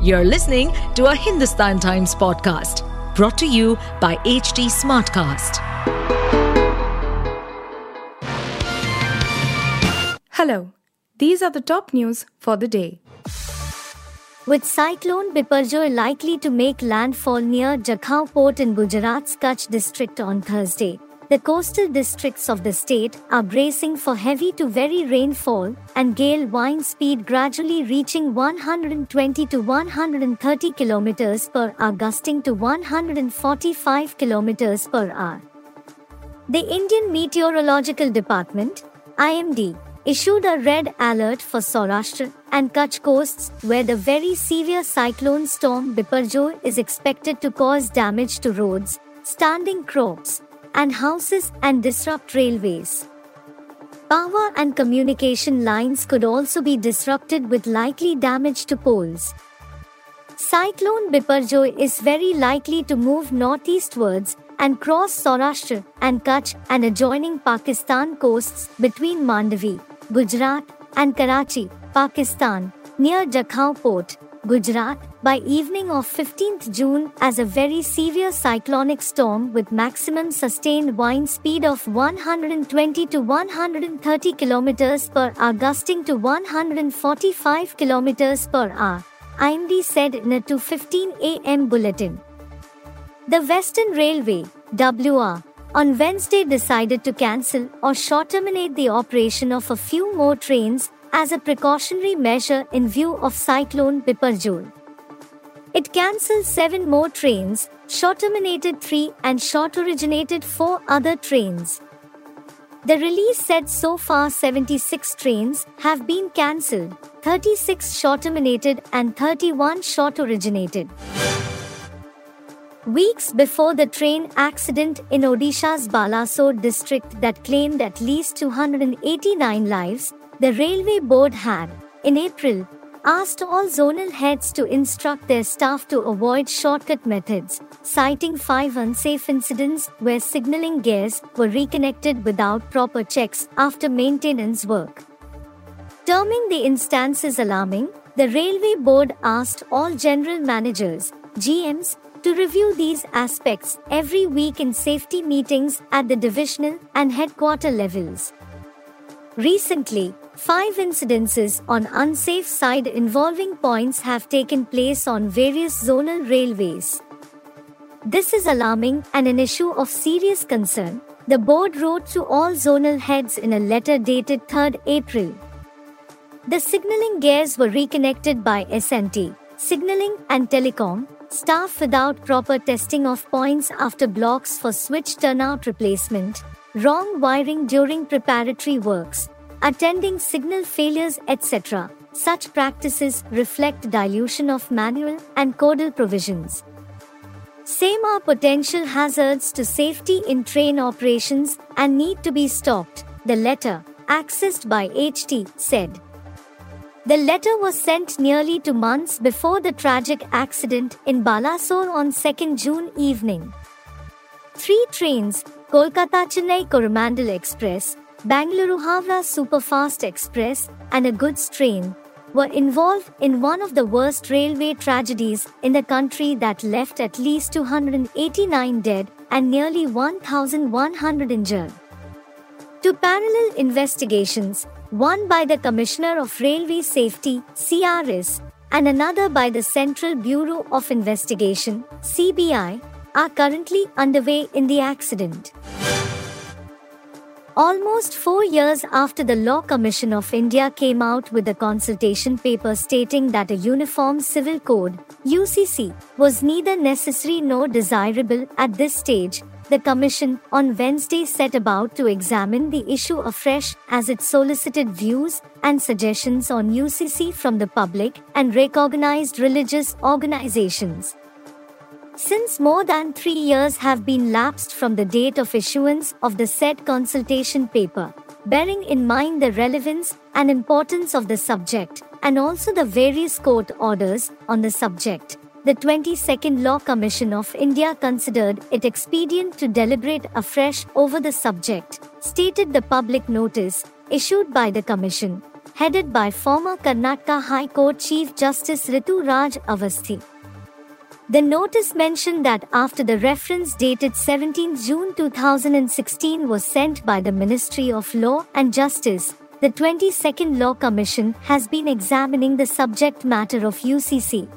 You're listening to a Hindustan Times podcast brought to you by HT Smartcast. Hello, these are the top news for the day. With cyclone Biparjoy likely to make landfall near Jakhau port in Gujarat's Kutch district on Thursday, the coastal districts of the state are bracing for heavy to very rainfall and gale wind speed gradually reaching 120 to 130 km per hour gusting to 145 km per hour. The Indian Meteorological Department, IMD, issued a red alert for Saurashtra and Kutch coasts where the very severe cyclone storm Biparjoy is expected to cause damage to roads, standing crops, and houses and disrupt railways. Power and communication lines could also be disrupted with likely damage to poles. Cyclone Biparjoy is very likely to move northeastwards and cross Saurashtra and Kutch and adjoining Pakistan coasts between Mandavi, Gujarat, and Karachi, Pakistan, near Jakhau port, Gujarat, by evening of 15th June as a very severe cyclonic storm with maximum sustained wind speed of 120 to 130 km per hour gusting to 145 km per hour, IMD said in a 2.15 am bulletin. The Western Railway, WR, on Wednesday decided to cancel or short terminate the operation of a few more trains as a precautionary measure in view of Cyclone Biparjoy. It cancelled seven more trains, short terminated three, and short originated four other trains. The release said so far 76 trains have been cancelled, 36 short terminated, and 31 short originated. Weeks before the train accident in Odisha's Balasore district that claimed at least 289 lives, the Railway Board had, in April, asked all zonal heads to instruct their staff to avoid shortcut methods, citing five unsafe incidents where signaling gears were reconnected without proper checks after maintenance work. Terming the instances alarming, the Railway Board asked all general managers, GMs, to review these aspects every week in safety meetings at the divisional and headquarter levels. Recently, Five incidences on unsafe side involving points have taken place on various zonal railways. This is alarming and an issue of serious concern, the board wrote to all zonal heads in a letter dated 3rd April. The signaling gears were reconnected by SNT, signaling and telecom, staff without proper testing of points after blocks for switch turnout replacement, wrong wiring during preparatory works, attending signal failures, etc. Such practices reflect dilution of manual and codal provisions. Same are potential hazards to safety in train operations and need to be stopped, the letter, accessed by HT, said. The letter was sent nearly two months before the tragic accident in Balasore on 2nd June evening. Three trains, Kolkata Chennai Coromandel Express, Bangalore Howrah Superfast Express, and a goods train were involved in one of the worst railway tragedies in the country that left at least 289 dead and nearly 1,100 injured. Two parallel investigations, one by the Commissioner of Railway Safety CRS and another by the Central Bureau of Investigation CBI, are currently underway in the accident. Almost four years after the Law Commission of India came out with a consultation paper stating that a uniform civil code, UCC, was neither necessary nor desirable at this stage, the Commission on Wednesday set about to examine the issue afresh as it solicited views and suggestions on UCC from the public and recognized religious organizations. Since more than three years have been lapsed from the date of issuance of the said consultation paper, bearing in mind the relevance and importance of the subject, and also the various court orders on the subject, the 22nd Law Commission of India considered it expedient to deliberate afresh over the subject, stated the public notice issued by the Commission, headed by former Karnataka High Court Chief Justice Ritu Raj Avasthi. The notice mentioned that after the reference dated 17 June 2016 was sent by the Ministry of Law and Justice, the 22nd Law Commission has been examining the subject matter of UCC.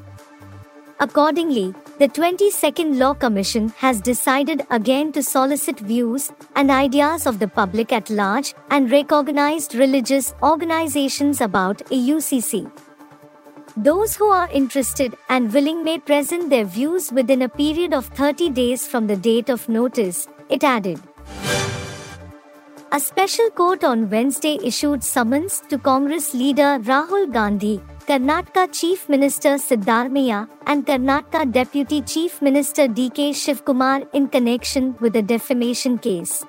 Accordingly, the 22nd Law Commission has decided again to solicit views and ideas of the public at large and recognized religious organizations about a UCC. Those who are interested and willing may present their views within a period of 30 days from the date of notice, it added. A special court on Wednesday issued summons to Congress leader Rahul Gandhi, Karnataka Chief Minister Siddaramaiah, and Karnataka Deputy Chief Minister DK Shivakumar in connection with the defamation case.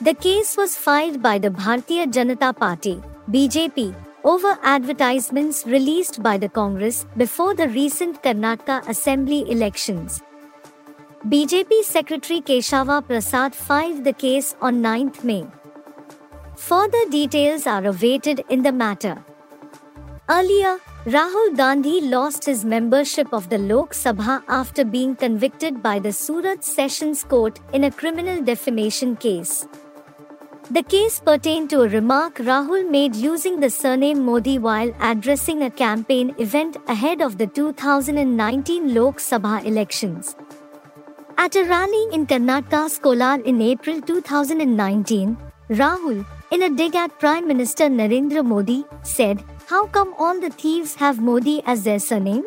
The case was filed by the Bharatiya Janata Party, BJP, over advertisements released by the Congress before the recent Karnataka Assembly elections. BJP Secretary Keshava Prasad filed the case on 9th May. Further details are awaited in the matter. Earlier, Rahul Gandhi lost his membership of the Lok Sabha after being convicted by the Surat Sessions Court in a criminal defamation case. The case pertained to a remark Rahul made using the surname Modi while addressing a campaign event ahead of the 2019 Lok Sabha elections. At a rally in Karnataka's Kolar in April 2019, Rahul, in a dig at Prime Minister Narendra Modi, said, How come all the thieves have Modi as their surname?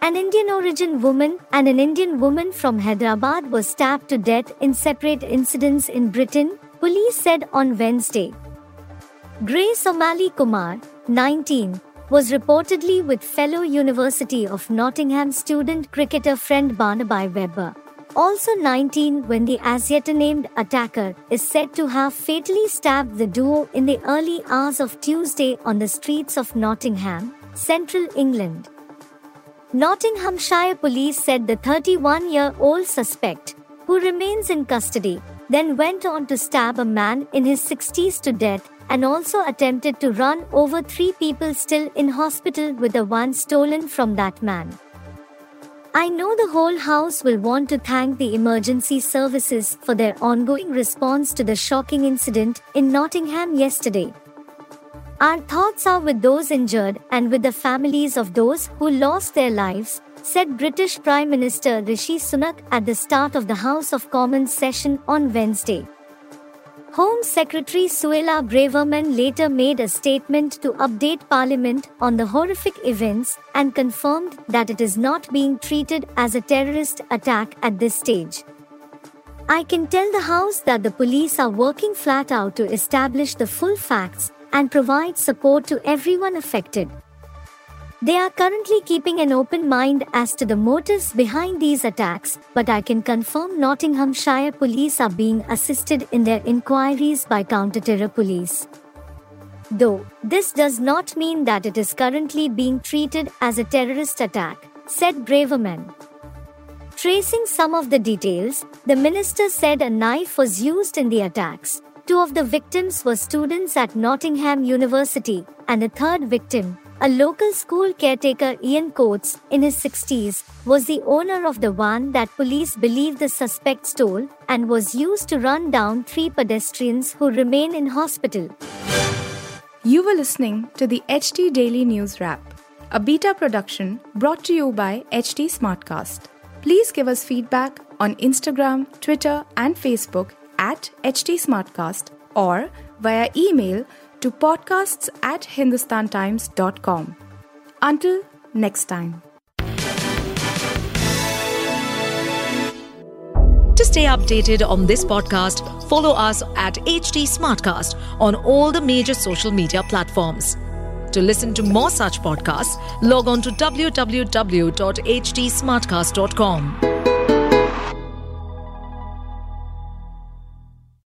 An Indian origin woman and an Indian woman from Hyderabad were stabbed to death in separate incidents in Britain, police said on Wednesday. Grace O'Malley-Kumar, 19, was reportedly with fellow University of Nottingham student cricketer friend Barnaby Webber. Also 19 when the as yet named attacker is said to have fatally stabbed the duo in the early hours of Tuesday on the streets of Nottingham, central England. Nottinghamshire police said the 31 year old suspect, who remains in custody, then went on to stab a man in his 60s to death and also attempted to run over three people still in hospital with the one stolen from that man. I know the whole house will want to thank the emergency services for their ongoing response to the shocking incident in Nottingham yesterday. Our thoughts are with those injured and with the families of those who lost their lives, said British Prime Minister Rishi Sunak at the start of the House of Commons session on Wednesday. Home Secretary Suella Braverman later made a statement to update Parliament on the horrific events and confirmed that it is not being treated as a terrorist attack at this stage. I can tell the House that the police are working flat out to establish the full facts and provide support to everyone affected. They are currently keeping an open mind as to the motives behind these attacks, but I can confirm Nottinghamshire police are being assisted in their inquiries by counter-terror police. Though, this does not mean that it is currently being treated as a terrorist attack, said Braverman. Tracing some of the details, the minister said a knife was used in the attacks. Two of the victims were students at Nottingham University, and the third victim, a local school caretaker Ian Coates, in his 60s, was the owner of the van that police believe the suspect stole and was used to run down three pedestrians who remain in hospital. You were listening to the HT Daily News Wrap, a beta production brought to you by HT Smartcast. Please give us feedback on Instagram, Twitter, and Facebook at HT Smartcast or via email to podcasts at hindustantimes.com. Until next time. To stay updated on this podcast, follow us at HT Smartcast on all the major social media platforms. To listen to more such podcasts, log on to www.htsmartcast.com.